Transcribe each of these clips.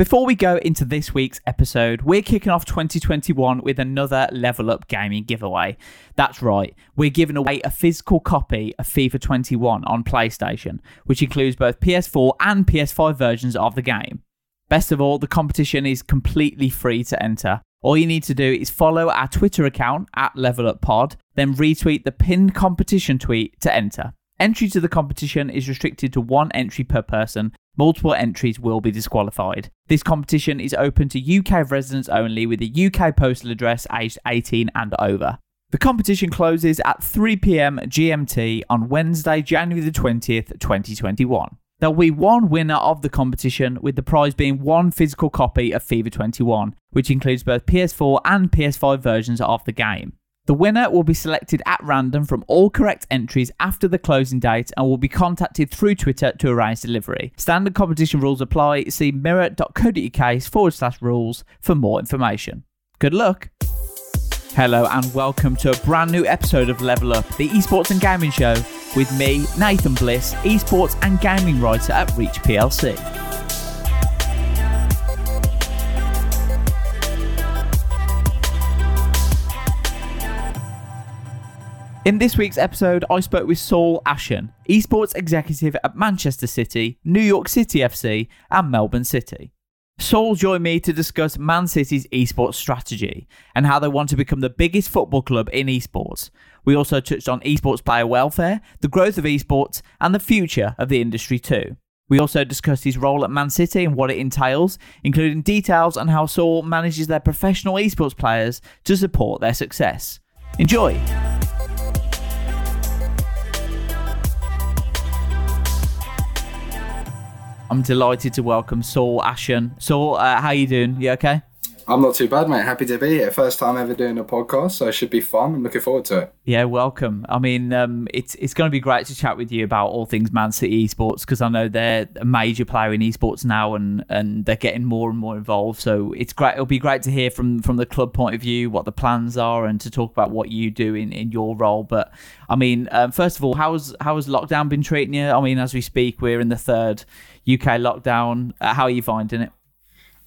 Before we go into this week's episode, we're kicking off 2021 with another Level Up Gaming giveaway. That's right, we're giving away a physical copy of FIFA 21 on PlayStation, which includes both PS4 and PS5 versions of the game. Best of all, the competition is completely free to enter. All you need to do is follow our Twitter account at Level Up Pod, then retweet the pinned competition tweet to enter. Entry to the competition is restricted to one entry per person. Multiple entries will be disqualified. This competition is open to UK residents only with a UK postal address aged 18 and over. The competition closes at 3 pm GMT on Wednesday, January the 20th, 2021. There'll be one winner of the competition, with the prize being one physical copy of FIFA 21, which includes both PS4 and PS5 versions of the game. The winner will be selected at random from all correct entries after the closing date and will be contacted through Twitter to arrange delivery. Standard competition rules apply. See mirror.co.uk forward slash rules for more information. Good luck! Hello and welcome to a brand new episode of Level Up, the esports and gaming show, with me, Nathan Bliss, esports and gaming writer at Reach PLC. In this week's episode, I spoke with Saul Ashon, esports executive at Manchester City, New York City FC, and Melbourne City. Saul joined me to discuss Man City's esports strategy and how they want to become the biggest football club in esports. We also touched on esports player welfare, the growth of esports, and the future of the industry too. We also discussed his role at Man City and what it entails, including details on how Saul manages their professional esports players to support their success. Enjoy! I'm delighted to welcome Saul Ashon. Saul, uh, how you doing? You okay? I'm not too bad, mate. Happy to be here. First time ever doing a podcast, so it should be fun. I'm looking forward to it. Yeah, welcome. I mean, um, it's it's going to be great to chat with you about all things Man City esports because I know they're a major player in esports now, and, and they're getting more and more involved. So it's great. It'll be great to hear from from the club point of view what the plans are, and to talk about what you do in, in your role. But I mean, um, first of all, how's how has lockdown been treating you? I mean, as we speak, we're in the third UK lockdown. Uh, how are you finding it?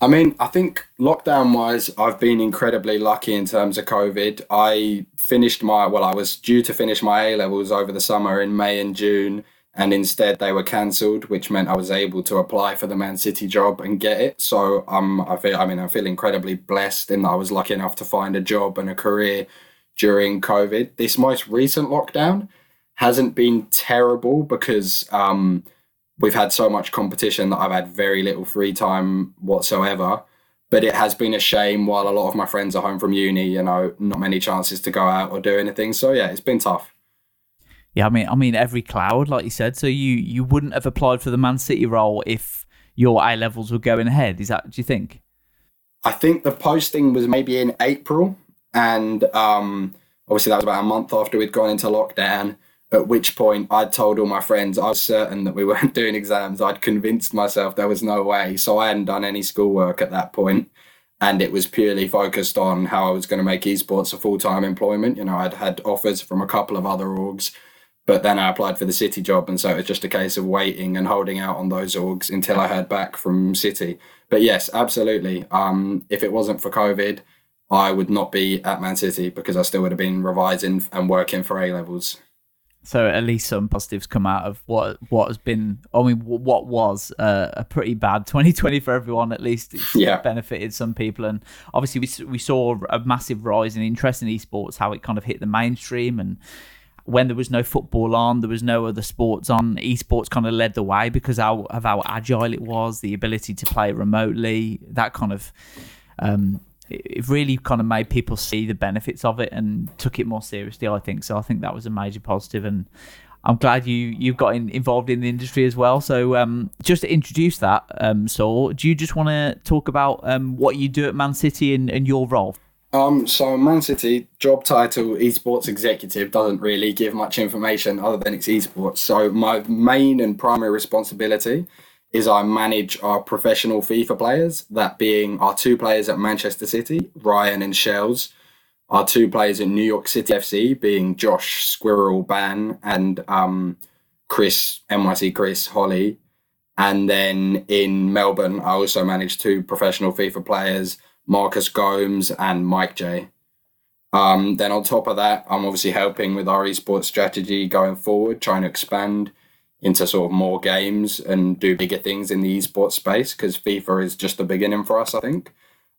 I mean, I think lockdown wise, I've been incredibly lucky in terms of COVID. I finished my, well, I was due to finish my A levels over the summer in May and June, and instead they were cancelled, which meant I was able to apply for the Man City job and get it. So um, I feel, I mean, I feel incredibly blessed in that I was lucky enough to find a job and a career during COVID. This most recent lockdown hasn't been terrible because um, we've had so much competition that I've had very little free time whatsoever. But it has been a shame while a lot of my friends are home from uni, you know, not many chances to go out or do anything. So yeah, it's been tough. Yeah, I mean, I mean, every cloud, like you said. So you you wouldn't have applied for the Man City role if your A levels were going ahead. Is that? Do you think? I think the posting was maybe in April, and um, obviously that was about a month after we'd gone into lockdown. At which point I'd told all my friends I was certain that we weren't doing exams. I'd convinced myself there was no way. So I hadn't done any schoolwork at that point, And it was purely focused on how I was going to make esports a full time employment. You know, I'd had offers from a couple of other orgs, but then I applied for the City job. And so it was just a case of waiting and holding out on those orgs until I heard back from City. But yes, absolutely. Um, if it wasn't for COVID, I would not be at Man City because I still would have been revising and working for A levels. So at least some positives come out of what what has been. I mean, what was uh, a pretty bad 2020 for everyone. At least it's yeah. benefited some people, and obviously we we saw a massive rise in interest in esports. How it kind of hit the mainstream, and when there was no football on, there was no other sports on. Esports kind of led the way because of how agile it was, the ability to play remotely, that kind of. Um, it really kind of made people see the benefits of it and took it more seriously. I think so. I think that was a major positive, and I'm glad you you've got in, involved in the industry as well. So um, just to introduce that, um, Saul, do you just want to talk about um, what you do at Man City and, and your role? Um, so Man City job title esports executive doesn't really give much information other than it's esports. So my main and primary responsibility is I manage our professional FIFA players, that being our two players at Manchester City, Ryan and Shells, our two players in New York City FC, being Josh Squirrel Ban and um, Chris NYC Chris Holly, and then in Melbourne, I also manage two professional FIFA players. Marcus Gomes, and Mike J. Um, then on top of that, I'm obviously helping with our esports strategy going forward, trying to expand into sort of more games and do bigger things in the esports space because FIFA is just the beginning for us, I think.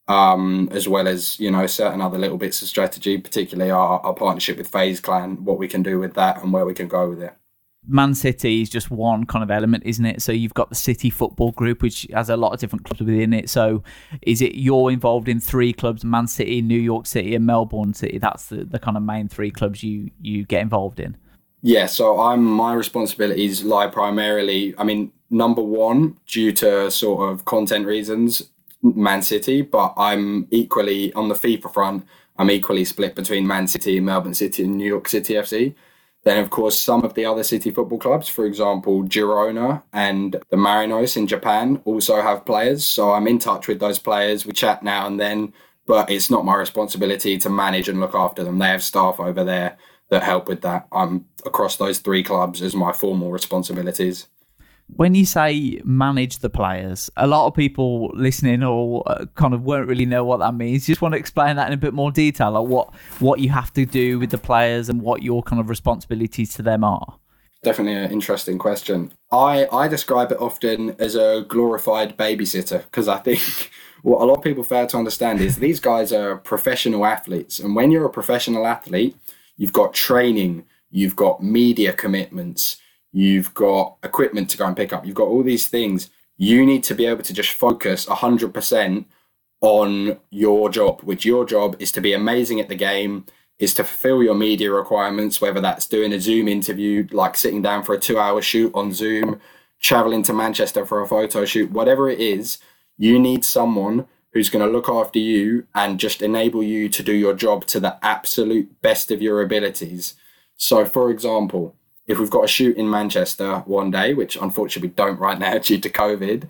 Um, as well as you know certain other little bits of strategy, particularly our, our partnership with FaZe Clan, what we can do with that and where we can go with it. Man City is just one kind of element, isn't it? So you've got the City Football Group, which has a lot of different clubs within it. So is it you're involved in three clubs: Man City, New York City, and Melbourne City? That's the, the kind of main three clubs you you get involved in. Yeah, so I'm my responsibilities lie primarily. I mean, number one, due to sort of content reasons, Man City, but I'm equally on the FIFA front. I'm equally split between Man City, Melbourne City, and New York City FC. Then, of course, some of the other city football clubs, for example, Girona and the Marinos in Japan, also have players. So I'm in touch with those players. We chat now and then, but it's not my responsibility to manage and look after them. They have staff over there that help with that. I'm across those three clubs as my formal responsibilities when you say manage the players, a lot of people listening or uh, kind of won't really know what that means. Just want to explain that in a bit more detail, like what what you have to do with the players and what your kind of responsibilities to them are. Definitely an interesting question. I I describe it often as a glorified babysitter because I think what a lot of people fail to understand is these guys are professional athletes, and when you're a professional athlete, you've got training, you've got media commitments you've got equipment to go and pick up, you've got all these things. You need to be able to just focus 100% on your job, which your job is to be amazing at the game, is to fulfill your media requirements, whether that's doing a Zoom interview, like sitting down for a two hour shoot on Zoom, traveling to Manchester for a photo shoot, whatever it is, you need someone who's going to look after you and just enable you to do your job to the absolute best of your abilities. So, for example, if we've got a shoot in Manchester one day, which unfortunately we don't right now due to COVID,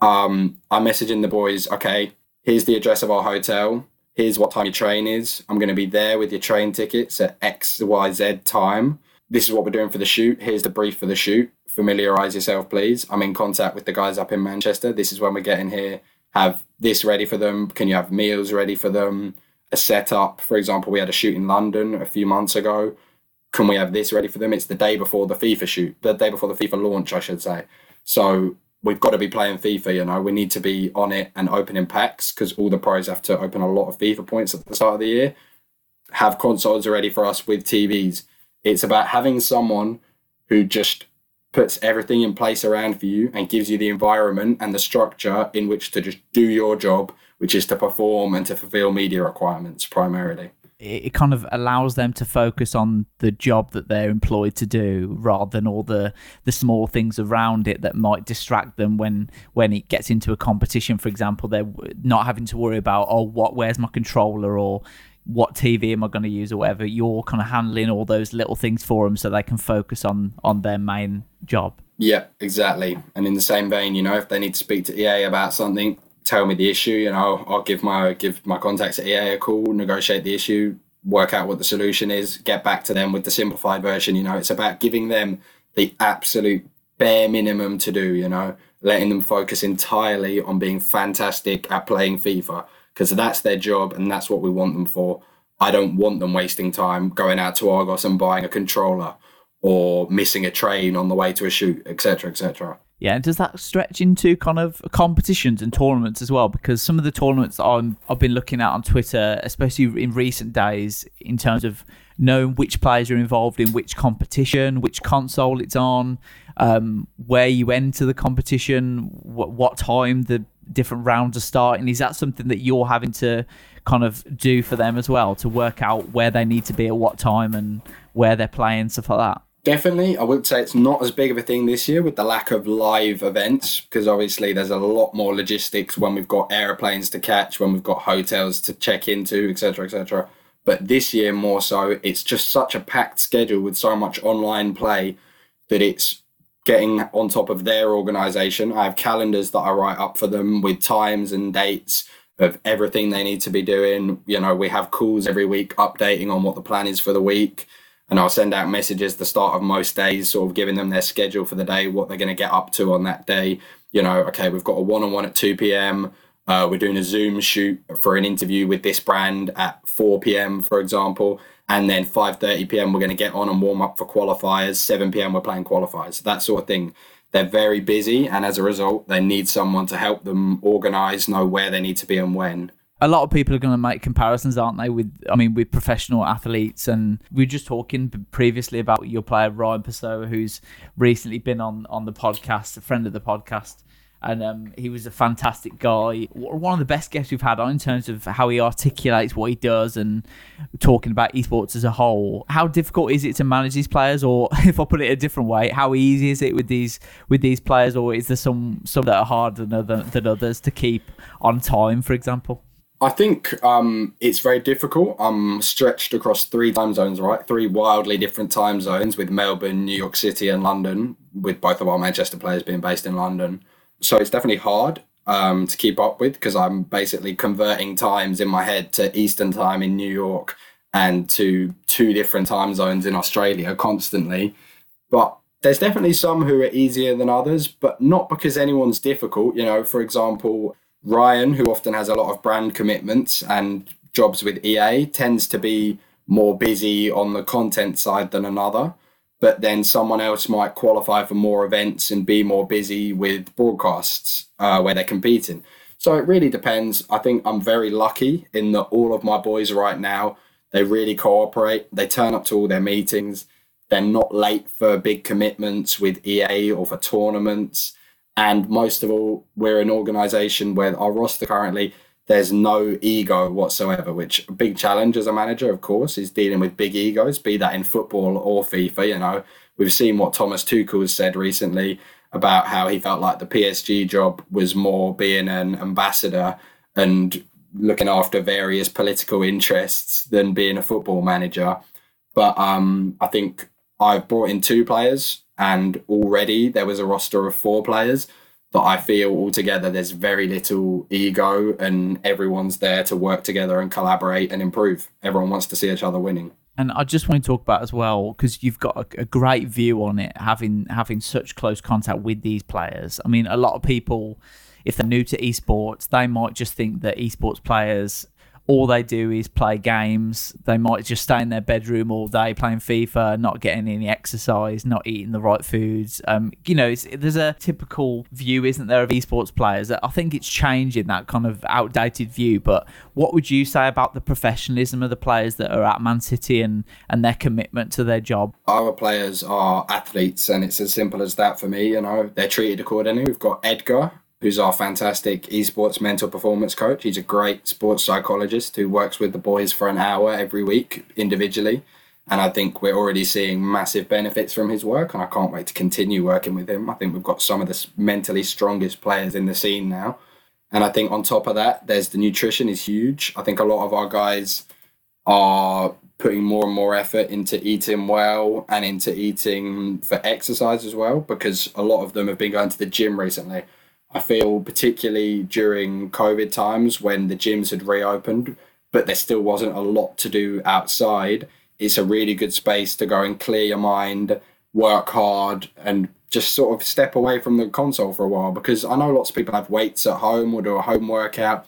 um, I'm messaging the boys, okay, here's the address of our hotel. Here's what time your train is. I'm going to be there with your train tickets at XYZ time. This is what we're doing for the shoot. Here's the brief for the shoot. Familiarize yourself, please. I'm in contact with the guys up in Manchester. This is when we're getting here. Have this ready for them. Can you have meals ready for them? A setup. For example, we had a shoot in London a few months ago can we have this ready for them? It's the day before the FIFA shoot, the day before the FIFA launch, I should say. So we've got to be playing FIFA, you know, we need to be on it and opening packs because all the pros have to open a lot of FIFA points at the start of the year. Have consoles ready for us with TVs. It's about having someone who just puts everything in place around for you and gives you the environment and the structure in which to just do your job, which is to perform and to fulfill media requirements primarily. It kind of allows them to focus on the job that they're employed to do rather than all the the small things around it that might distract them when when it gets into a competition. For example they're not having to worry about oh what where's my controller or what TV am I going to use or whatever you're kind of handling all those little things for them so they can focus on on their main job yeah exactly and in the same vein you know if they need to speak to EA about something tell me the issue. You know, I'll, I'll give my give my contacts at EA a call, negotiate the issue, work out what the solution is, get back to them with the simplified version. You know, it's about giving them the absolute bare minimum to do. You know, letting them focus entirely on being fantastic at playing FIFA because that's their job and that's what we want them for. I don't want them wasting time going out to Argos and buying a controller or missing a train on the way to a shoot, etc., etc. Yeah, and does that stretch into kind of competitions and tournaments as well? Because some of the tournaments i have been looking at on Twitter, especially in recent days, in terms of knowing which players are involved in which competition, which console it's on, um, where you enter the competition, what, what time the different rounds are starting. Is that something that you're having to kind of do for them as well to work out where they need to be at what time and where they're playing, stuff like that? Definitely. I would say it's not as big of a thing this year with the lack of live events because obviously there's a lot more logistics when we've got airplanes to catch, when we've got hotels to check into, etc., etc. But this year more so, it's just such a packed schedule with so much online play that it's getting on top of their organization. I have calendars that I write up for them with times and dates of everything they need to be doing. You know, we have calls every week updating on what the plan is for the week and I'll send out messages the start of most days, sort of giving them their schedule for the day, what they're going to get up to on that day. You know, okay, we've got a one on one at 2 p.m. Uh, we're doing a Zoom shoot for an interview with this brand at 4 p.m., for example. And then 5.30 p.m., we're going to get on and warm up for qualifiers. 7 p.m., we're playing qualifiers, that sort of thing. They're very busy. And as a result, they need someone to help them organize, know where they need to be and when a lot of people are going to make comparisons, aren't they? With I mean, with professional athletes, and we were just talking previously about your player Ryan Pessoa, who's recently been on on the podcast, a friend of the podcast, and um, he was a fantastic guy. One of the best guests we've had on in terms of how he articulates what he does and talking about esports as a whole. How difficult is it to manage these players, or if I put it a different way, how easy is it with these with these players, or is there some some that are harder than, other, than others to keep on time, for example? I think um, it's very difficult. I'm stretched across three time zones, right? Three wildly different time zones with Melbourne, New York City, and London, with both of our Manchester players being based in London. So it's definitely hard um, to keep up with because I'm basically converting times in my head to Eastern time in New York and to two different time zones in Australia constantly. But there's definitely some who are easier than others, but not because anyone's difficult. You know, for example, Ryan, who often has a lot of brand commitments and jobs with EA, tends to be more busy on the content side than another. But then someone else might qualify for more events and be more busy with broadcasts uh, where they're competing. So it really depends. I think I'm very lucky in that all of my boys right now, they really cooperate. They turn up to all their meetings. They're not late for big commitments with EA or for tournaments and most of all, we're an organization where our roster currently, there's no ego whatsoever, which big challenge as a manager, of course, is dealing with big egos, be that in football or FIFA. You know, we've seen what Thomas Tuchel has said recently about how he felt like the PSG job was more being an ambassador and looking after various political interests than being a football manager. But um, I think I've brought in two players and already there was a roster of four players that I feel altogether there's very little ego and everyone's there to work together and collaborate and improve. Everyone wants to see each other winning. And I just want to talk about as well because you've got a, a, great view on it, having having such close contact with these players. I mean, a lot of people, if they're new to esports, they might just think that esports players all they do is play games. They might just stay in their bedroom all day playing FIFA, not getting any exercise, not eating the right foods. Um, you know, there's a typical view, isn't there, of esports players? I think it's changing that kind of outdated view. But what would you say about the professionalism of the players that are at Man City and, and their commitment to their job? Our players are athletes, and it's as simple as that for me. You know, they're treated accordingly. We've got Edgar, who's our fantastic esports mental performance coach. He's a great sports psychologist who works with the boys for an hour every week individually. And I think we're already seeing massive benefits from his work, and I can't wait to continue working with him. I think we've got some of the mentally strongest players in the scene now. And I think on top of that, there's the nutrition is huge. I think a lot of our guys are putting more and more effort into eating well and into eating for exercise as well, because a lot of them have been going to the gym recently. I feel particularly during COVID times when the gyms had reopened, but there still wasn't a lot to do outside. It's a really good space to go and clear your mind, work hard, and just sort of step away from the console for a while. Because I know lots of people have weights at home or do a home workout,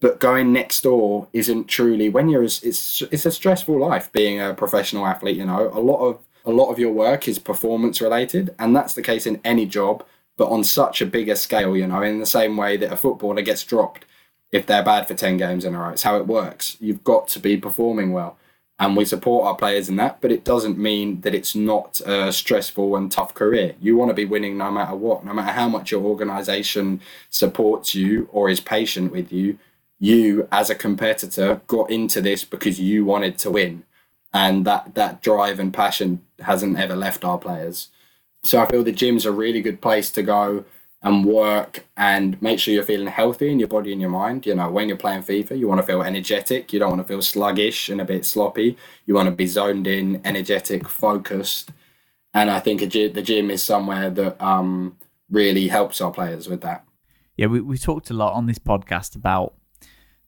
but going next door isn't truly when you're it's it's a stressful life being a professional athlete. You know, a lot of a lot of your work is performance related, and that's the case in any job but on such a bigger scale, you know, in the same way that a footballer gets dropped if they're bad for 10 games in a row. It's how it works. You've got to be performing well. And we support our players in that, but it doesn't mean that it's not a stressful and tough career. You want to be winning no matter what, no matter how much your organization supports you or is patient with you. You, as a competitor, got into this because you wanted to win. and that that drive and passion hasn't ever left our players. So I feel the gym's a really good place to go and work and make sure you're feeling healthy in your body and your mind. You know, when you're playing FIFA, you want to feel energetic. You don't want to feel sluggish and a bit sloppy. You want to be zoned in, energetic, focused. And I think gym, the gym is somewhere that um, really helps our players with that. Yeah, we, we talked a lot on this podcast about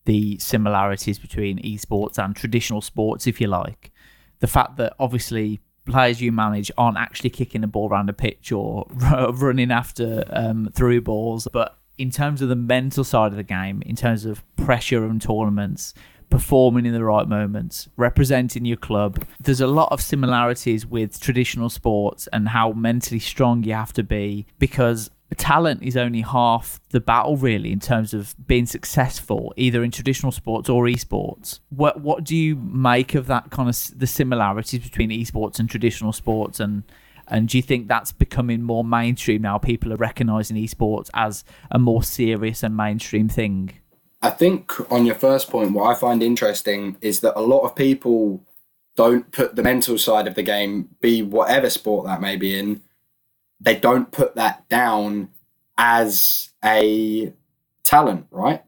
the similarities between esports and traditional sports, if you like. The fact that obviously players you manage aren't actually kicking a ball around a pitch or running after um, through balls, but in terms of the mental side of the game, in terms of pressure and tournaments, performing in the right moments, representing your club. There's a lot of similarities with traditional sports and how mentally strong you have to be because talent is only half the battle really in terms of being successful either in traditional sports or esports. What what do you make of that kind of the similarities between esports and traditional sports? And and do you think that's becoming more mainstream now? People are recognizing esports as a more serious and mainstream thing i think on your first point what i find interesting is that a lot of people don't put the mental side of the game be whatever sport that may be in they don't put that down as a talent, right?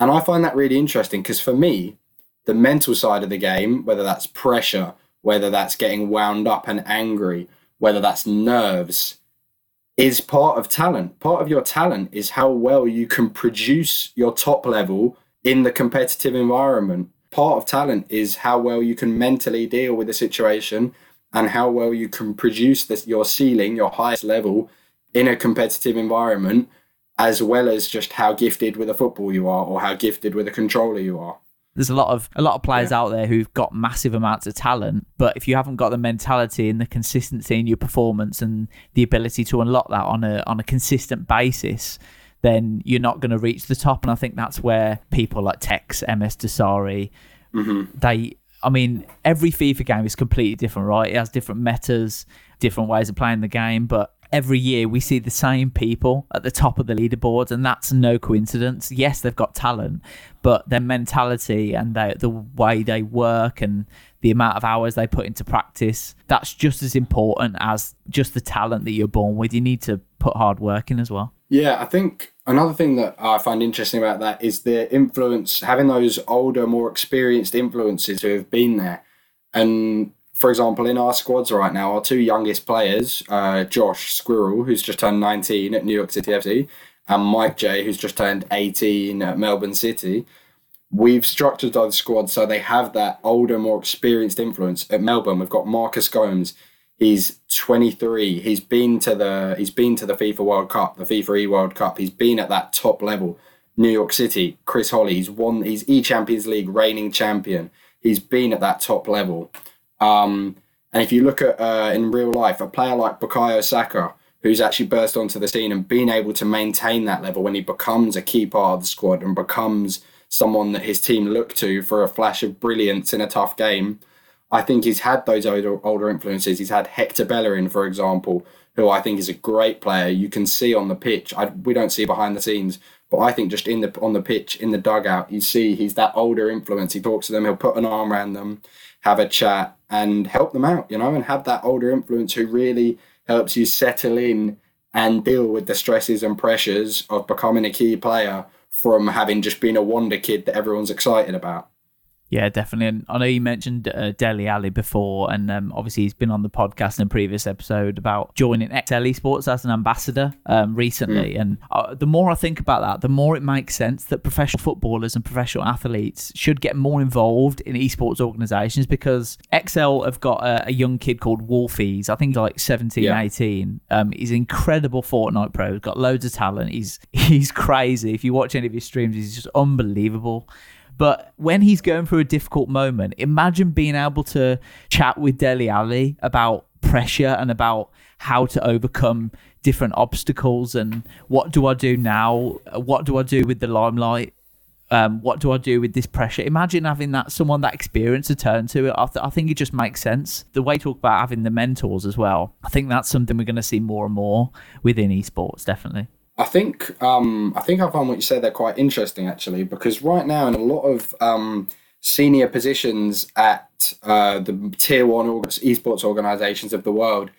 And I find that really interesting because for me, the mental side of the game, whether that's pressure, whether that's getting wound up and angry, whether that's nerves, is part of talent. Part of your talent is how well you can produce your top level in the competitive environment. Part of talent is how well you can mentally deal with the situation and how well you can produce this your ceiling, your highest level in a competitive environment, as well as just how gifted with a football you are or how gifted with a controller you are. There's a lot of a lot of players yeah. out there who've got massive amounts of talent, but if you haven't got the mentality and the consistency in your performance and the ability to unlock that on a on a consistent basis, then you're not going to reach the top. And I think that's where people like Tekkz, MS Dasari, mm-hmm. they I mean, every FIFA game is completely different, right? It has different metas, different ways of playing the game, but every year we see the same people at the top of the leaderboards, and that's no coincidence. Yes, they've got talent, but their mentality and the way they work and the amount of hours they put into practice, that's just as important as just the talent that you're born with. You need to put hard work in as well. Yeah, I think another thing that I find interesting about that is the influence, having those older, more experienced influences who have been there. And for example, in our squads right now, our two youngest players, uh, Josh Squirrel, who's just turned 19 at New York City FC, and Mike J, who's just turned 18 at Melbourne City. We've structured our squad so they have that older, more experienced influence. At Melbourne, we've got Marcus Gomes. He's 23. He's been to the he's been to the FIFA World Cup, the FIFA E World Cup. He's been at that top level. New York City, Chris Holly. He's won. He's E Champions League reigning champion. He's been at that top level. Um, and if you look at uh, in real life, a player like Bukayo Saka, who's actually burst onto the scene and been able to maintain that level when he becomes a key part of the squad and becomes someone that his team look to for a flash of brilliance in a tough game I think he's had those older, older influences. He's had Hector Bellerin, for example, who I think is a great player. You can see on the pitch. I, we don't see behind the scenes, but I think just in the on the pitch, in the dugout, you see he's that older influence. He talks to them. He'll put an arm around them, have a chat, and help them out. You know, and have that older influence who really helps you settle in and deal with the stresses and pressures of becoming a key player from having just been a wonder kid that everyone's excited about. Yeah, definitely. And I know you mentioned uh, Dele Alli before, and um, obviously he's been on the podcast in a previous episode about joining Excel Esports as an ambassador um, recently. Mm. And uh, the more I think about that, the more it makes sense that professional footballers and professional athletes should get more involved in esports organizations because Excel have got a, a young kid called Wolfiez. I think he's like 17, yeah. 18. Um, he's incredible Fortnite pro. He's got loads of talent. He's he's crazy. If you watch any of his streams, he's just unbelievable. But when he's going through a difficult moment, imagine being able to chat with Dele Alli about pressure and about how to overcome different obstacles and what do I do now? What do I do with the limelight? Um, what do I do with this pressure? Imagine having that someone that experience to turn to. I, th- I think it just makes sense. The way you talk about having the mentors as well. I think that's something we're going to see more and more within esports, definitely. I think um, I think I found what you said there quite interesting actually because right now in a lot of um, senior positions at uh, the tier one esports organizations of the world,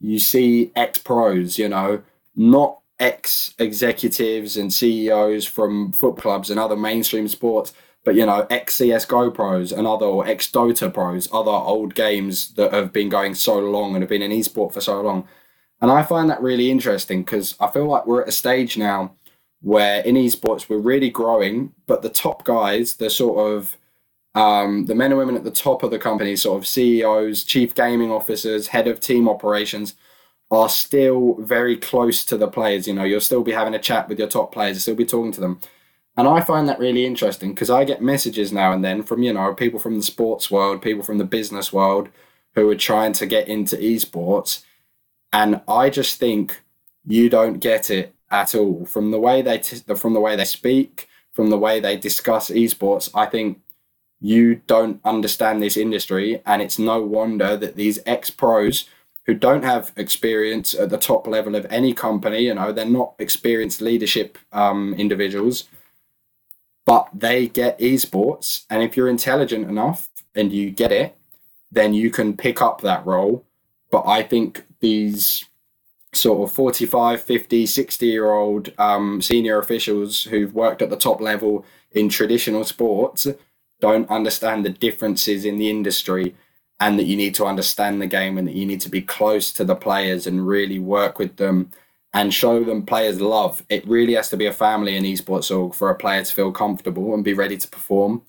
you see ex pros, you know, not ex executives and CEOs from foot clubs and other mainstream sports, but you know, ex CSGO pros and other ex Dota pros, other old games that have been going so long and have been in esport for so long. And I find that really interesting because I feel like we're at a stage now where in esports we're really growing, but the top guys, the sort of um, the men and women at the top of the company, sort of CEOs, chief gaming officers, head of team operations, are still very close to the players. You know, you'll still be having a chat with your top players, you'll still be talking to them. And I find that really interesting because I get messages now and then from, you know, people from the sports world, people from the business world who are trying to get into esports. And I just think you don't get it at all from the way they t- from the way they speak, from the way they discuss esports. I think you don't understand this industry, and it's no wonder that these ex pros who don't have experience at the top level of any company, you know, they're not experienced leadership um, individuals, but they get esports. And if you're intelligent enough and you get it, then you can pick up that role. But I think these sort of 45, 50, 60 year old um, senior officials who've worked at the top level in traditional sports don't understand the differences in the industry and that you need to understand the game and that you need to be close to the players and really work with them and show them players love. It really has to be a family in esports org for a player to feel comfortable and be ready to perform.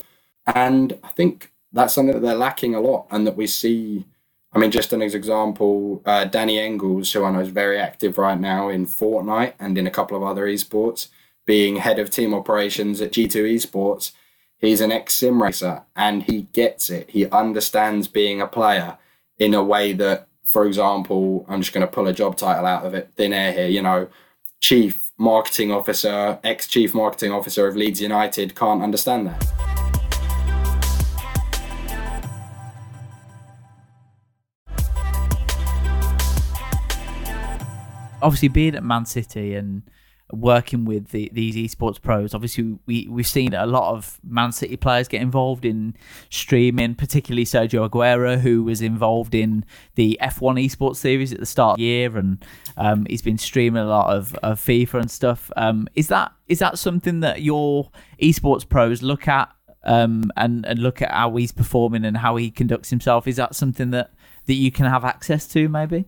And I think that's something that they're lacking a lot and that we see. I mean, just an example, uh, Danny Engels, who I know is very active right now in Fortnite and in a couple of other esports, being head of team operations at G2 Esports He's an ex sim racer and he gets it. He understands being a player in a way that, for example, I'm just going to pull a job title out of it, thin air here, you know, chief marketing officer, ex chief marketing officer of Leeds United can't understand that. Obviously, being at Man City and working with the, these esports pros. Obviously, we we've seen a lot of Man City players get involved in streaming, particularly Sergio Aguero, who was involved in the F1 esports series at the start of the year, and um, he's been streaming a lot of, of FIFA and stuff. Um, is that is that something that your esports pros look at um, and and look at how he's performing and how he conducts himself? Is that something that that you can have access to, maybe?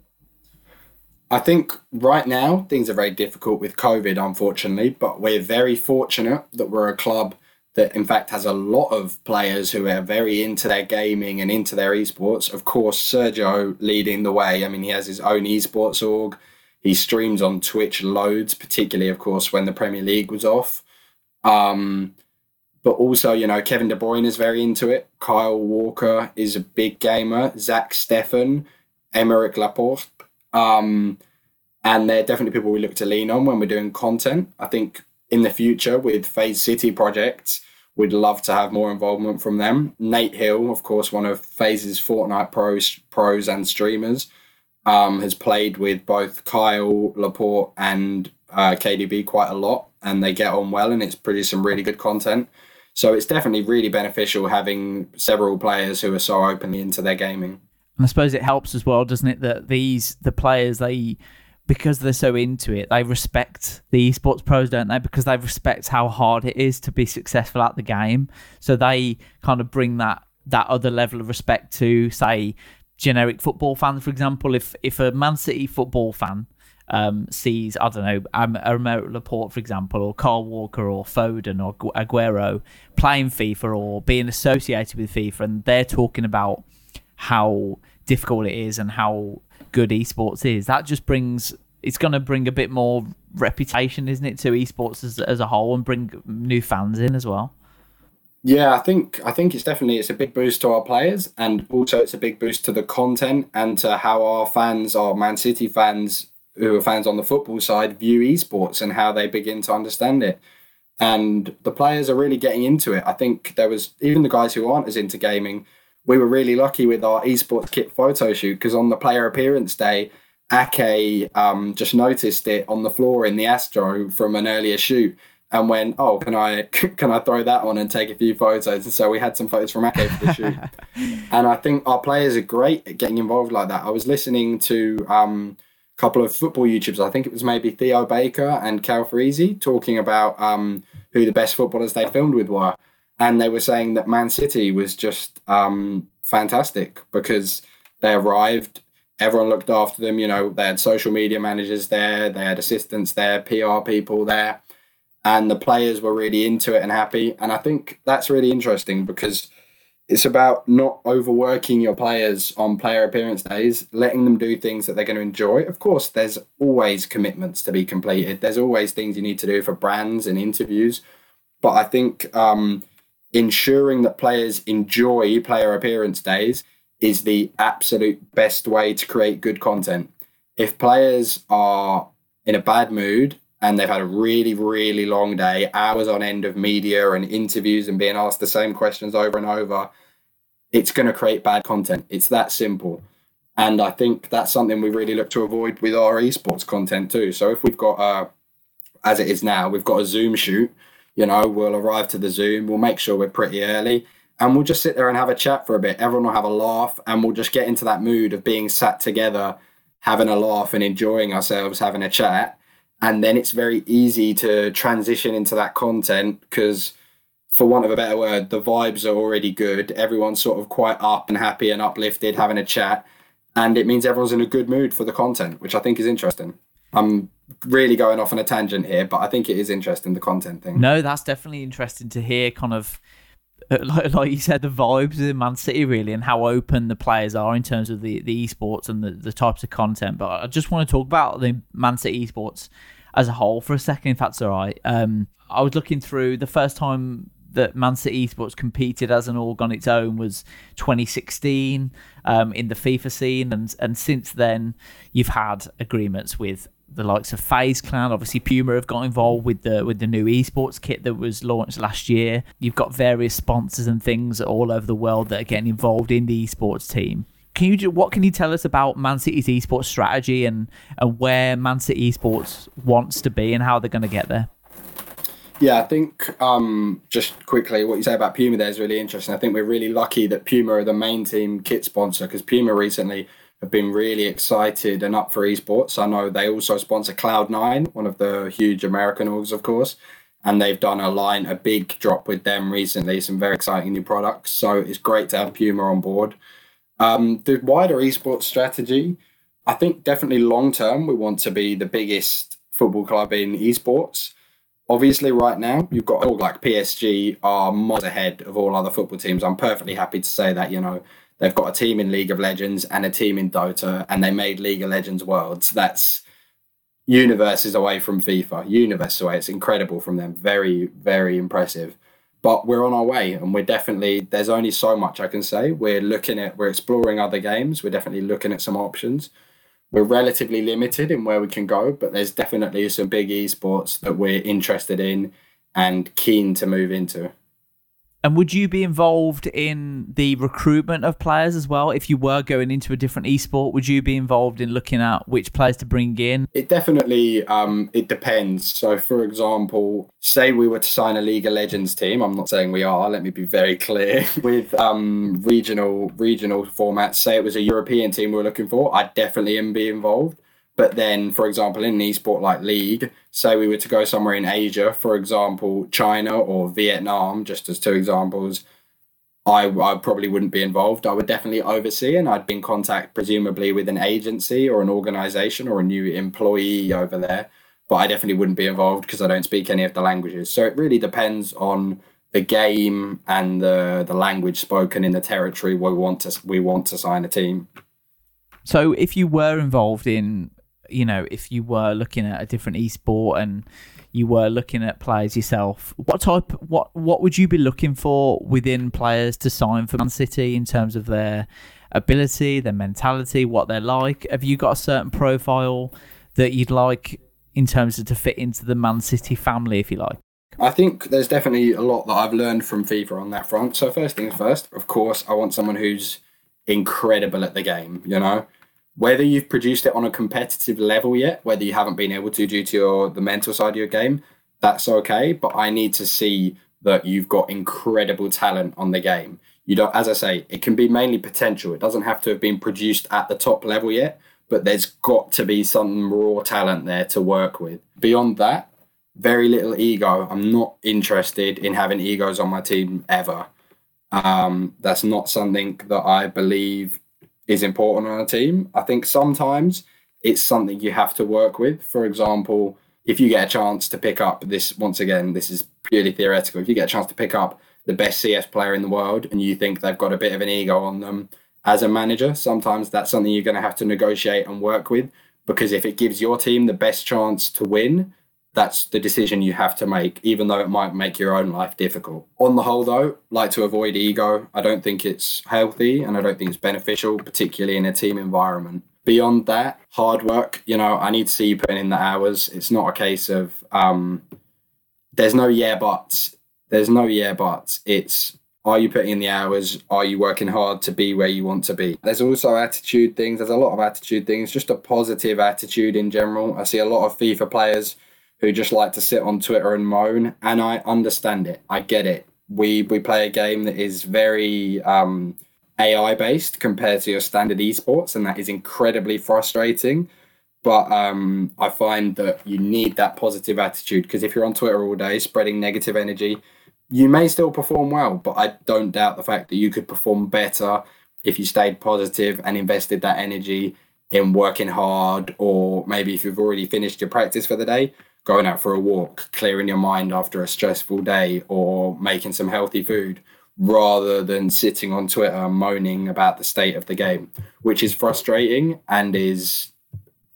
I think right now things are very difficult with COVID, unfortunately, but we're very fortunate that we're a club that, in fact, has a lot of players who are very into their gaming and into their esports. Of course, Sergio leading the way. I mean, he has his own esports org. He streams on Twitch loads, particularly, of course, when the Premier League was off. Um, but also, you know, Kevin De Bruyne is very into it. Kyle Walker is a big gamer. Zach Steffen, Aymeric Laporte um, and they're definitely people we look to lean on when we're doing content. I think in the future with FaZe City projects, we'd love to have more involvement from them. Nate Hill, of course, one of FaZe's Fortnite pros, pros and streamers, um, has played with both Kyle Laporte and uh, KDB quite a lot, and they get on well, and it's produced some really good content. So it's definitely really beneficial having several players who are so openly into their gaming. And I suppose it helps as well, doesn't it, that these the players they because they're so into it, they respect the esports pros, don't they? Because they respect how hard it is to be successful at the game. So they kind of bring that that other level of respect to, say, generic football fans, for example. If if a Man City football fan um, sees, I don't know, um, Aymeric Laporte, for example, or Carl Walker or Foden or Aguero playing FIFA or being associated with FIFA, and they're talking about how difficult it is and how good esports is. That just brings it's going to bring a bit more reputation, isn't it, to esports as, as a whole, and bring new fans in as well. Yeah, I think I think it's definitely it's a big boost to our players, and also it's a big boost to the content and to how our fans, our Man City fans, who are fans on the football side, view esports and how they begin to understand it. And the players are really getting into it. I think there was even the guys who aren't as into gaming we were really lucky with our esports kit photo shoot because on the player appearance day, Ake um, just noticed it on the floor in the Astro from an earlier shoot and went, "Oh, can I can I throw that on and take a few photos?" And so we had some photos from Ake for the shoot. and I think our players are great at getting involved like that. I was listening to um, a couple of football YouTubers. I think it was maybe Theo Baker and Calfreezy talking about um, who the best footballers they filmed with were, and they were saying that Man City was just um, fantastic because they arrived. Everyone looked after them. You know, they had social media managers there, they had assistants there, PR people there and the players were really into it and happy. And I think that's really interesting because it's about not overworking your players on player appearance days, letting them do things that they're going to enjoy. Of course, there's always commitments to be completed. There's always things you need to do for brands and interviews. But I think um, ensuring that players enjoy player appearance days is the absolute best way to create good content. If players are in a bad mood and they've had a really, really long day, hours on end of media and interviews and being asked the same questions over and over, it's going to create bad content. It's that simple. And I think that's something we really look to avoid with our esports content too. So if we've got a, as it is now, we've got a Zoom shoot, you know, we'll arrive to the Zoom, we'll make sure we're pretty early and we'll just sit there and have a chat for a bit. Everyone will have a laugh and we'll just get into that mood of being sat together, having a laugh and enjoying ourselves, having a chat. And then it's very easy to transition into that content because for want of a better word the vibes are already good. Everyone's sort of quite up and happy and uplifted having a chat and it means everyone's in a good mood for the content which i think is interesting i'm really going off on a tangent here but i think it is interesting the content thing no that's definitely interesting to hear kind of like, like you said, the vibes in Man City really, and how open the players are in terms of the the esports and the, the types of content. But I just want to talk about the Man City esports as a whole for a second, if that's all right. Um, I was looking through the first time that Man City Esports competed as an org on its own was 2016 um, in the FIFA scene, and and since then you've had agreements with the likes of FaZe Clan. Obviously, Puma have got involved with the with the new esports kit that was launched last year. You've got various sponsors and things all over the world that are getting involved in the esports team. Can you what can you tell us about Man City's esports strategy and and where Man City esports wants to be and how they're going to get there? Yeah, I think um, just quickly what you say about Puma there is really interesting. I think we're really lucky that Puma are the main team kit sponsor because Puma recently have been really excited and up for esports. I know they also sponsor Cloud9, one of the huge American orgs, of course, and they've done a line, a big drop with them recently, some very exciting new products. So it's great to have Puma on board. Um, the wider esports strategy, I think definitely long term, we want to be the biggest football club in esports. Obviously, right now, you've got all like PSG are miles ahead of all other football teams. I'm perfectly happy to say that, you know, They've got a team in League of Legends and a team in Dota, and they made League of Legends Worlds. That's universes away from FIFA. Universe away. It's incredible from them. Very, very impressive. But we're on our way, and we're definitely. There's only so much I can say. We're looking at. We're exploring other games. We're definitely looking at some options. We're relatively limited in where we can go, but there's definitely some big esports that we're interested in and keen to move into. And would you be involved in the recruitment of players as well? If you were going into a different esport, would you be involved in looking at which players to bring in? It definitely um, it depends. So, for example, say we were to sign a League of Legends team. I'm not saying we are. Let me be very clear. With um, regional regional formats, say it was a European team we were looking for, I'd definitely be involved. But then, for example, in an esport like League, say we were to go somewhere in Asia, for example, China or Vietnam, just as two examples, I, I probably wouldn't be involved. I would definitely oversee and I'd be in contact, presumably, with an agency or an organization or a new employee over there. But I definitely wouldn't be involved because I don't speak any of the languages. So it really depends on the game and the the language spoken in the territory we want to we want to sign a team. So if you were involved in you know, if you were looking at a different esport and you were looking at players yourself, what type, what what would you be looking for within players to sign for Man City in terms of their ability, their mentality, what they're like? Have you got a certain profile that you'd like in terms of to fit into the Man City family, if you like? I think there's definitely a lot that I've learned from FIFA on that front. So first things first, of course, I want someone who's incredible at the game. You know, whether you've produced it on a competitive level yet, whether you haven't been able to due to your the mental side of your game, that's okay. But I need to see that you've got incredible talent on the game. You don't, as I say, it can be mainly potential. It doesn't have to have been produced at the top level yet, but there's got to be some raw talent there to work with. Beyond that, very little ego. I'm not interested in having egos on my team ever. Um, that's not something that I believe is important on a team. I think sometimes it's something you have to work with. For example, if you get a chance to pick up this, once again, this is purely theoretical. If you get a chance to pick up the best CS player in the world and you think they've got a bit of an ego on them as a manager, sometimes that's something you're going to have to negotiate and work with because if it gives your team the best chance to win, that's the decision you have to make, even though it might make your own life difficult. On the whole, though, like to avoid ego. I don't think it's healthy and I don't think it's beneficial, particularly in a team environment. Beyond that, hard work, you know, I need to see you putting in the hours. It's not a case of um, there's no yeah buts. There's no yeah buts. It's are you putting in the hours? Are you working hard to be where you want to be? There's also attitude things. There's a lot of attitude things, just a positive attitude in general. I see a lot of FIFA players who just like to sit on Twitter and moan, and I understand it. I get it. We we play a game that is very um, AI based compared to your standard esports, and that is incredibly frustrating. But um, I find that you need that positive attitude because if you're on Twitter all day spreading negative energy, you may still perform well. But I don't doubt the fact that you could perform better if you stayed positive and invested that energy in working hard, or maybe if you've already finished your practice for the day, going out for a walk, clearing your mind after a stressful day, or making some healthy food, rather than sitting on Twitter moaning about the state of the game, which is frustrating and is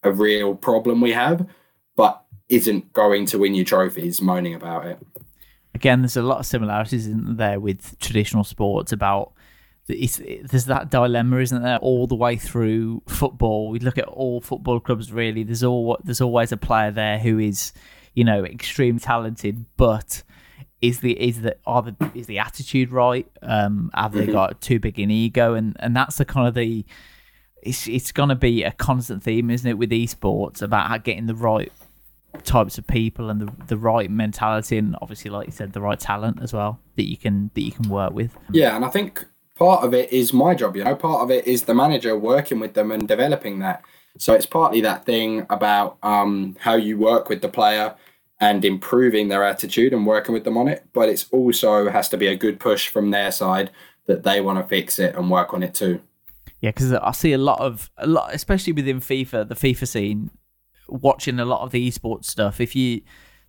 a real problem we have, but isn't going to win you trophies moaning about it. Again, there's a lot of similarities in there with traditional sports about it's, it, there's that dilemma, isn't there, all the way through football. We look at all football clubs. Really, there's all there's always a player there who is, you know, extremely talented, but is the is the are the is the attitude right? Um, have they mm-hmm. got too big an ego? And and that's the kind of the it's it's going to be a constant theme, isn't it, with esports about getting the right types of people and the the right mentality and obviously like you said the right talent as well that you can that you can work with yeah and i think part of it is my job, you know, part of it is the manager working with them and developing that. So it's partly that thing about um, how you work with the player and improving their attitude and working with them on it. But it's also has to be a good push from their side that they want to fix it and work on it too. Yeah, because I see a lot of a lot, especially within FIFA, the FIFA scene, watching a lot of the esports stuff. If you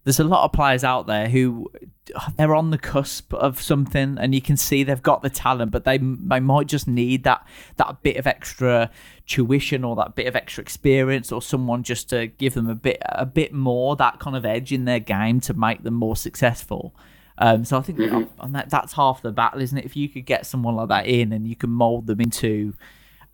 there's a lot of players out there who they're on the cusp of something and you can see they've got the talent but they they might just need that that bit of extra tuition or that bit of extra experience or someone just to give them a bit a bit more that kind of edge in their game to make them more successful um, so I think mm-hmm. that, that's half the battle, isn't it? If you could get someone like that in and you can mold them into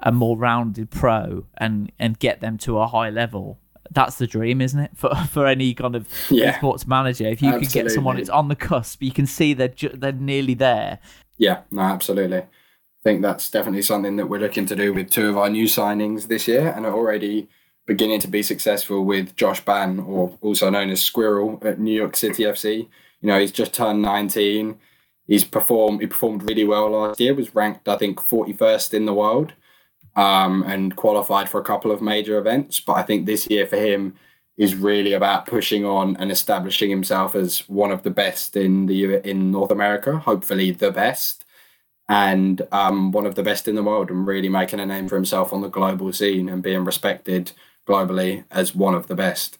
a more rounded pro and and get them to a high level, that's the dream, isn't it? For for any kind of yeah. sports manager, if you absolutely. could get someone that's on the cusp, you can see they're ju- they're nearly there. Yeah, no, absolutely. I think that's definitely something that we're looking to do with two of our new signings this year, and are already beginning to be successful with Josh Ban, or also known as Squirrel at New York City FC. You know, he's just turned 19. He's performed. He performed really well last year. Was ranked, I think, 41st in the world um, and qualified for a couple of major events. But I think this year for him is really about pushing on and establishing himself as one of the best in the in North America, hopefully the best, and um, one of the best in the world, and really making a name for himself on the global scene and being respected globally as one of the best.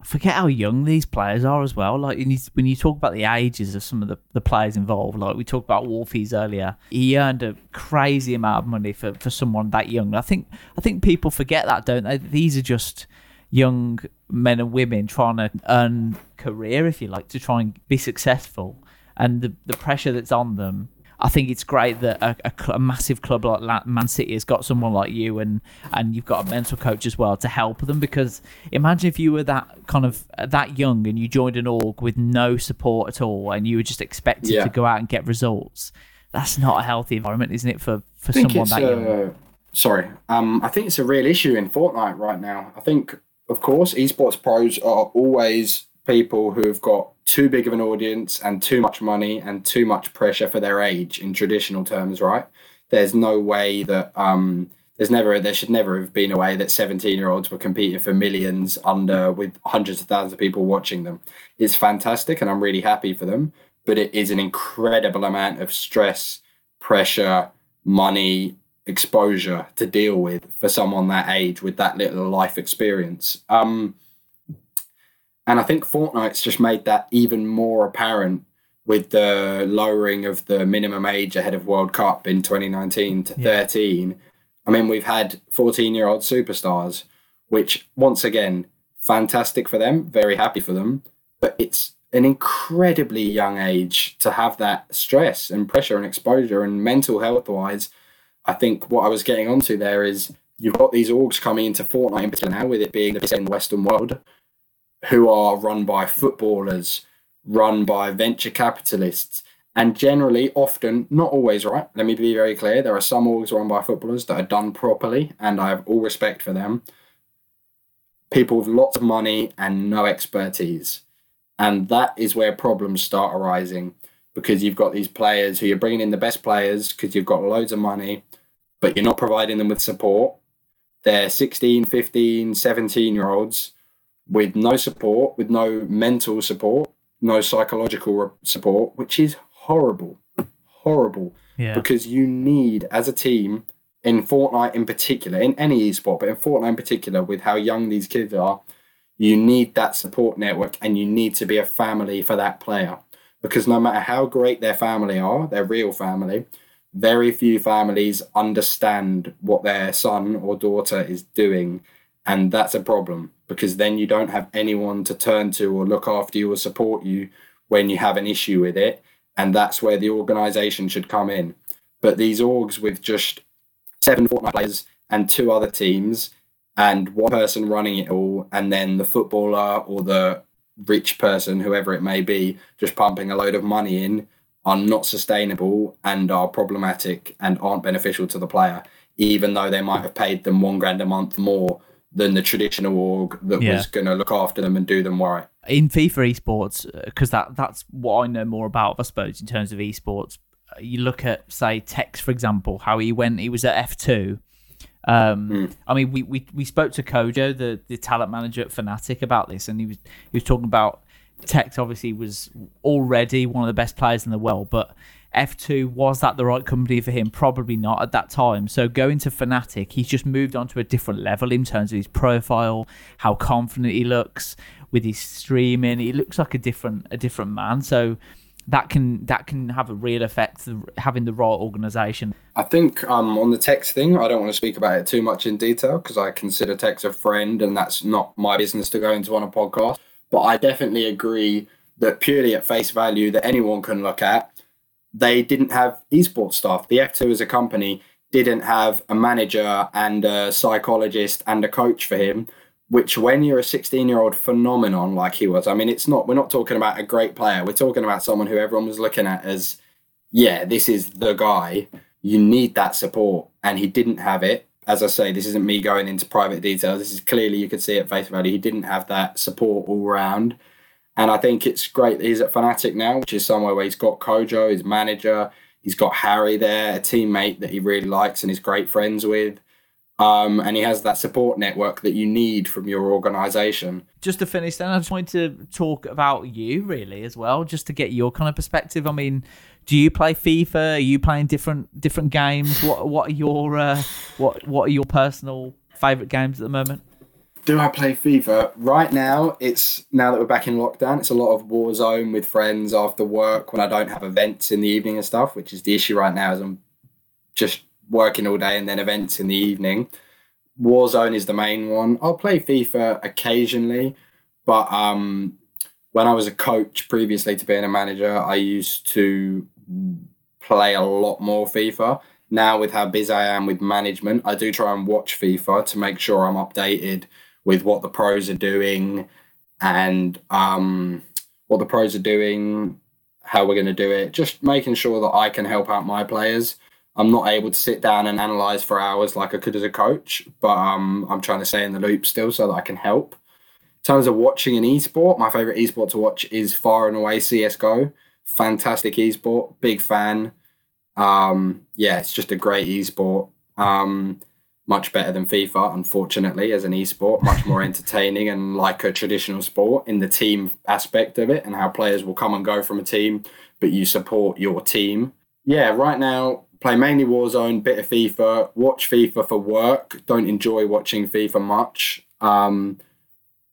I forget how young these players are as well. Like when you talk about the ages of some of the, the players involved, like we talked about Wolfiez earlier, he earned a crazy amount of money for, for someone that young. I think I think people forget that, don't they? These are just young men and women trying to earn career, if you like, to try and be successful, and the the pressure that's on them I think it's great that a, a, a, massive club like Man City has got someone like you and and you've got a mental coach as well to help them because imagine if you were that kind of that young and you joined an org with no support at all and you were just expected yeah. to go out and get results. That's not a healthy environment, isn't it, for for someone that young? Uh, sorry, um, I think it's a real issue in Fortnite right now. I think, of course, esports pros are always people who have got too big of an audience and too much money and too much pressure for their age in traditional terms, right? There's no way that um, there's never there should never have been a way that 17 year olds were competing for millions under with hundreds of thousands of people watching them. It's fantastic and I'm really happy for them, but it is an incredible amount of stress, pressure, money, exposure to deal with for someone that age with that little life experience. Um, and I think Fortnite's just made that even more apparent with the lowering of the minimum age ahead of World Cup in 2019 to yeah. 13. I mean, we've had 14 year old superstars, which once again, fantastic for them, very happy for them. But it's an incredibly young age to have that stress and pressure and exposure and mental health wise. I think what I was getting onto there is you've got these orgs coming into Fortnite in particular now, with it being the Western world, who are run by footballers, run by venture capitalists, and generally, often, not always right. Let me be very clear. There are some orgs run by footballers that are done properly, and I have all respect for them. People with lots of money and no expertise. And that is where problems start arising because you've got these players who you're bringing in the best players because you've got loads of money, but you're not providing them with support. They're 16, 15, 17 year olds with no support, with no mental support, no psychological support, which is horrible, horrible. Yeah. Because you need, as a team, in Fortnite in particular, in any esport, but in Fortnite in particular, with how young these kids are, you need that support network and you need to be a family for that player. Because no matter how great their family are, their real family, very few families understand what their son or daughter is doing. And that's a problem because then you don't have anyone to turn to or look after you or support you when you have an issue with it. And that's where the organization should come in. But these orgs with just seven Fortnite players and two other teams and one person running it all, and then the footballer or the rich person, whoever it may be, just pumping a load of money in, are not sustainable and are problematic and aren't beneficial to the player, even though they might have paid them one grand a month more than the traditional org that yeah. was going to look after them and do them right. In FIFA esports, because uh, that that's what I know more about, I suppose, in terms of esports. Uh, you look at, say, Tekkz, for example, how he went, he was at F2. Um, mm. I mean, we, we we spoke to Kojo, the, the talent manager at Fnatic, about this, and he was he was talking about Tekkz. Obviously, was already one of the best players in the world, but F2 was that the right company for him? Probably not at that time. So going to Fnatic, he's just moved on to a different level in terms of his profile, how confident he looks with his streaming. He looks like a different a different man. So that can that can have a real effect having the right organization. I think um, on the Tekkz thing, I don't want to speak about it too much in detail because I consider Tekkz a friend, and that's not my business to go into on a podcast. But I definitely agree that purely at face value that anyone can look at they didn't have esports staff. The F2 as a company didn't have a manager and a psychologist and a coach for him, which when you're a 16 year old phenomenon like he was, I mean, it's not, we're not talking about a great player. We're talking about someone who everyone was looking at as, yeah, this is the guy. You need that support. And he didn't have it. As I say, this isn't me going into private details. This is clearly, you could see at face value, he didn't have that support all around. And I think it's great that he's at Fnatic now, which is somewhere where he's got Kojo, his manager, he's got Harry there, a teammate that he really likes and is great friends with. Um, and he has that support network that you need from your organization. Just to finish, then I just wanted to talk about you really as well, just to get your kind of perspective. I mean, do you play FIFA? Are you playing different different games? What what are your uh, what what are your personal favorite games at the moment? Do I play FIFA? Right now, it's now that we're back in lockdown, it's a lot of Warzone with friends after work when I don't have events in the evening and stuff, which is the issue right now is I'm just working all day and then events in the evening. Warzone is the main one. I'll play FIFA occasionally, but um, when I was a coach previously to being a manager, I used to play a lot more FIFA. Now, with how busy I am with management, I do try and watch FIFA to make sure I'm updated with what the pros are doing and um, what the pros are doing, how we're going to do it, just making sure that I can help out my players. I'm not able to sit down and analyze for hours like I could as a coach, but um, I'm trying to stay in the loop still so that I can help. In terms of watching an esport, my favorite esport to watch is far and away CSGO. Fantastic esport, big fan. Um, yeah, it's just a great esport. Um, much better than FIFA, unfortunately, as an esport, much more entertaining and like a traditional sport in the team aspect of it and how players will come and go from a team, but you support your team. Yeah, right now, play mainly Warzone, bit of FIFA, watch FIFA for work, don't enjoy watching FIFA much. Um,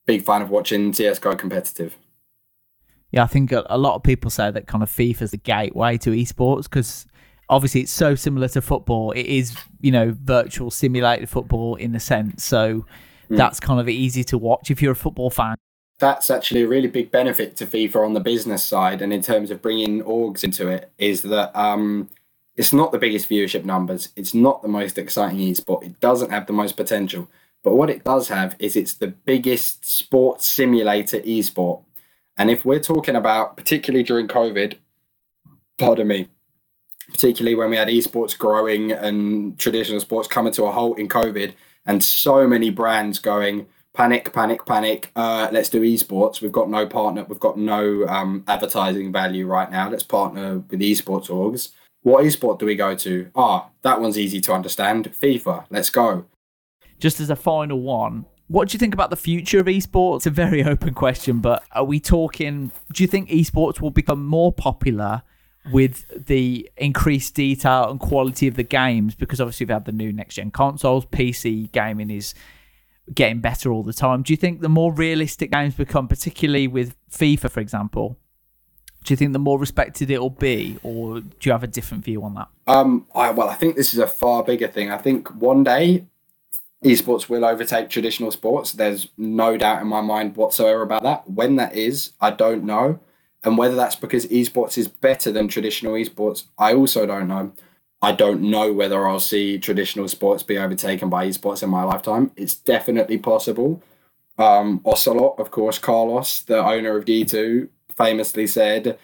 big fan of watching CSGO competitive. Yeah, I think a, a lot of people say that kind of FIFA is the gateway to esports because obviously it's so similar to football. It is, you know, virtual simulated football in a sense. So mm. that's kind of easy to watch if you're a football fan. That's actually a really big benefit to FIFA on the business side and in terms of bringing orgs into it is that um, it's not the biggest viewership numbers. It's not the most exciting esport. It doesn't have the most potential. But what it does have is it's the biggest sports simulator esport. And if we're talking about, particularly during COVID, pardon me, particularly when we had esports growing and traditional sports coming to a halt in COVID, and so many brands going panic, panic, panic. Uh, let's do esports. We've got no partner. We've got no um, advertising value right now. Let's partner with esports orgs. What esport do we go to? Ah, that one's easy to understand. FIFA. Let's go. Just as a final one, what do you think about the future of esports? It's a very open question, but are we talking? Do you think esports will become more popular with the increased detail and quality of the games because obviously we've had the new next gen consoles pc gaming is getting better all the time. Do you think the more realistic games become particularly with fifa for example do you think the more respected it'll be or do you have a different view on that? Um I, well i think this is a far bigger thing. I think one day esports will overtake traditional sports. There's no doubt in my mind whatsoever about that. When that is i don't know and whether that's because esports is better than traditional esports, I also don't know. I don't know whether I'll see traditional sports be overtaken by esports in my lifetime. It's definitely possible. Um, Ocelot, of course, Carlos, the owner of G2, famously said,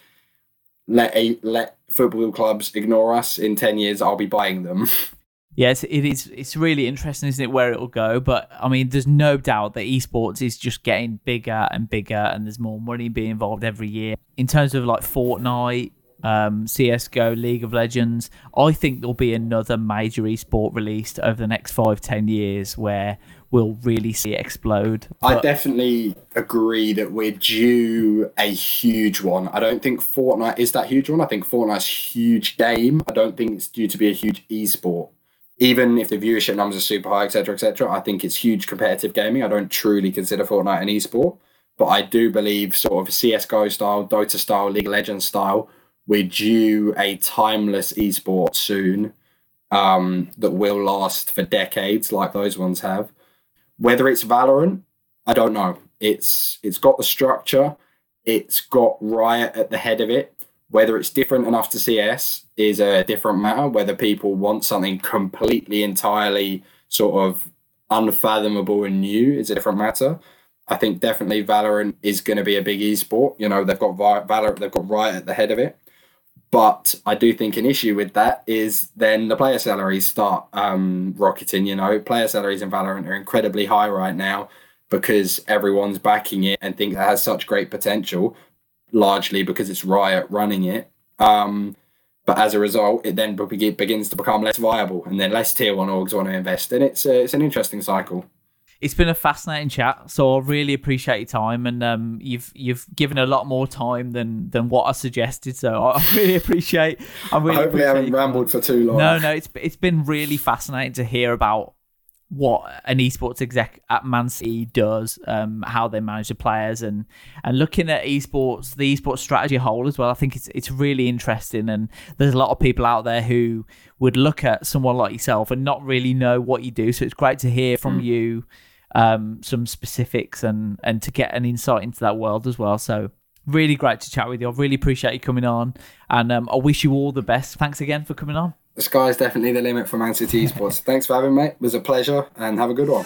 "Let a, let football clubs ignore us. In ten years, I'll be buying them." Yes, it is. It's really interesting, isn't it, where it will go? But I mean, there's no doubt that esports is just getting bigger and bigger, and there's more money being involved every year. In terms of like Fortnite, um, CS:GO, League of Legends, I think there'll be another major esport released over the next five, ten years where we'll really see it explode. But- I definitely agree that we're due a huge one. I don't think Fortnite is that huge one. I think Fortnite's huge game. I don't think it's due to be a huge esport even if the viewership numbers are super high, etc., etc., I think it's huge competitive gaming. I don't truly consider Fortnite an esport, but I do believe sort of CS:GO style, Dota style, League of Legends style, we're due a timeless esport soon um, that will last for decades, like those ones have. Whether it's Valorant, I don't know. It's it's got the structure, it's got Riot at the head of it. Whether it's different enough to CS is a different matter. Whether people want something completely, entirely sort of unfathomable and new is a different matter. I think definitely Valorant is going to be a big esport. You know, they've got Valorant, they've got Riot at the head of it. But I do think an issue with that is then the player salaries start um, rocketing. You know, player salaries in Valorant are incredibly high right now because everyone's backing it and think it has such great potential largely because it's Riot running it. Um, but as a result, it then begins to become less viable, and then less tier one orgs want to invest, and it's a, it's an interesting cycle. It's been a fascinating chat, so I really appreciate your time, and um, you've you've given a lot more time than than what I suggested. So I really appreciate. I really hopefully appreciate I haven't rambled for too long. No, no, it's it's been really fascinating to hear about what an esports exec at Man City does, um, how they manage the players, and and looking at esports, the esports strategy whole as well. I think it's it's really interesting, and there's a lot of people out there who would look at someone like yourself and not really know what you do. So it's great to hear from mm. you um, some specifics and and to get an insight into that world as well. So really great to chat with you. I really appreciate you coming on, and um, I wish you all the best. Thanks again for coming on the sky's definitely the limit for Man City Esports. Thanks for having me. It was a pleasure and have a good one.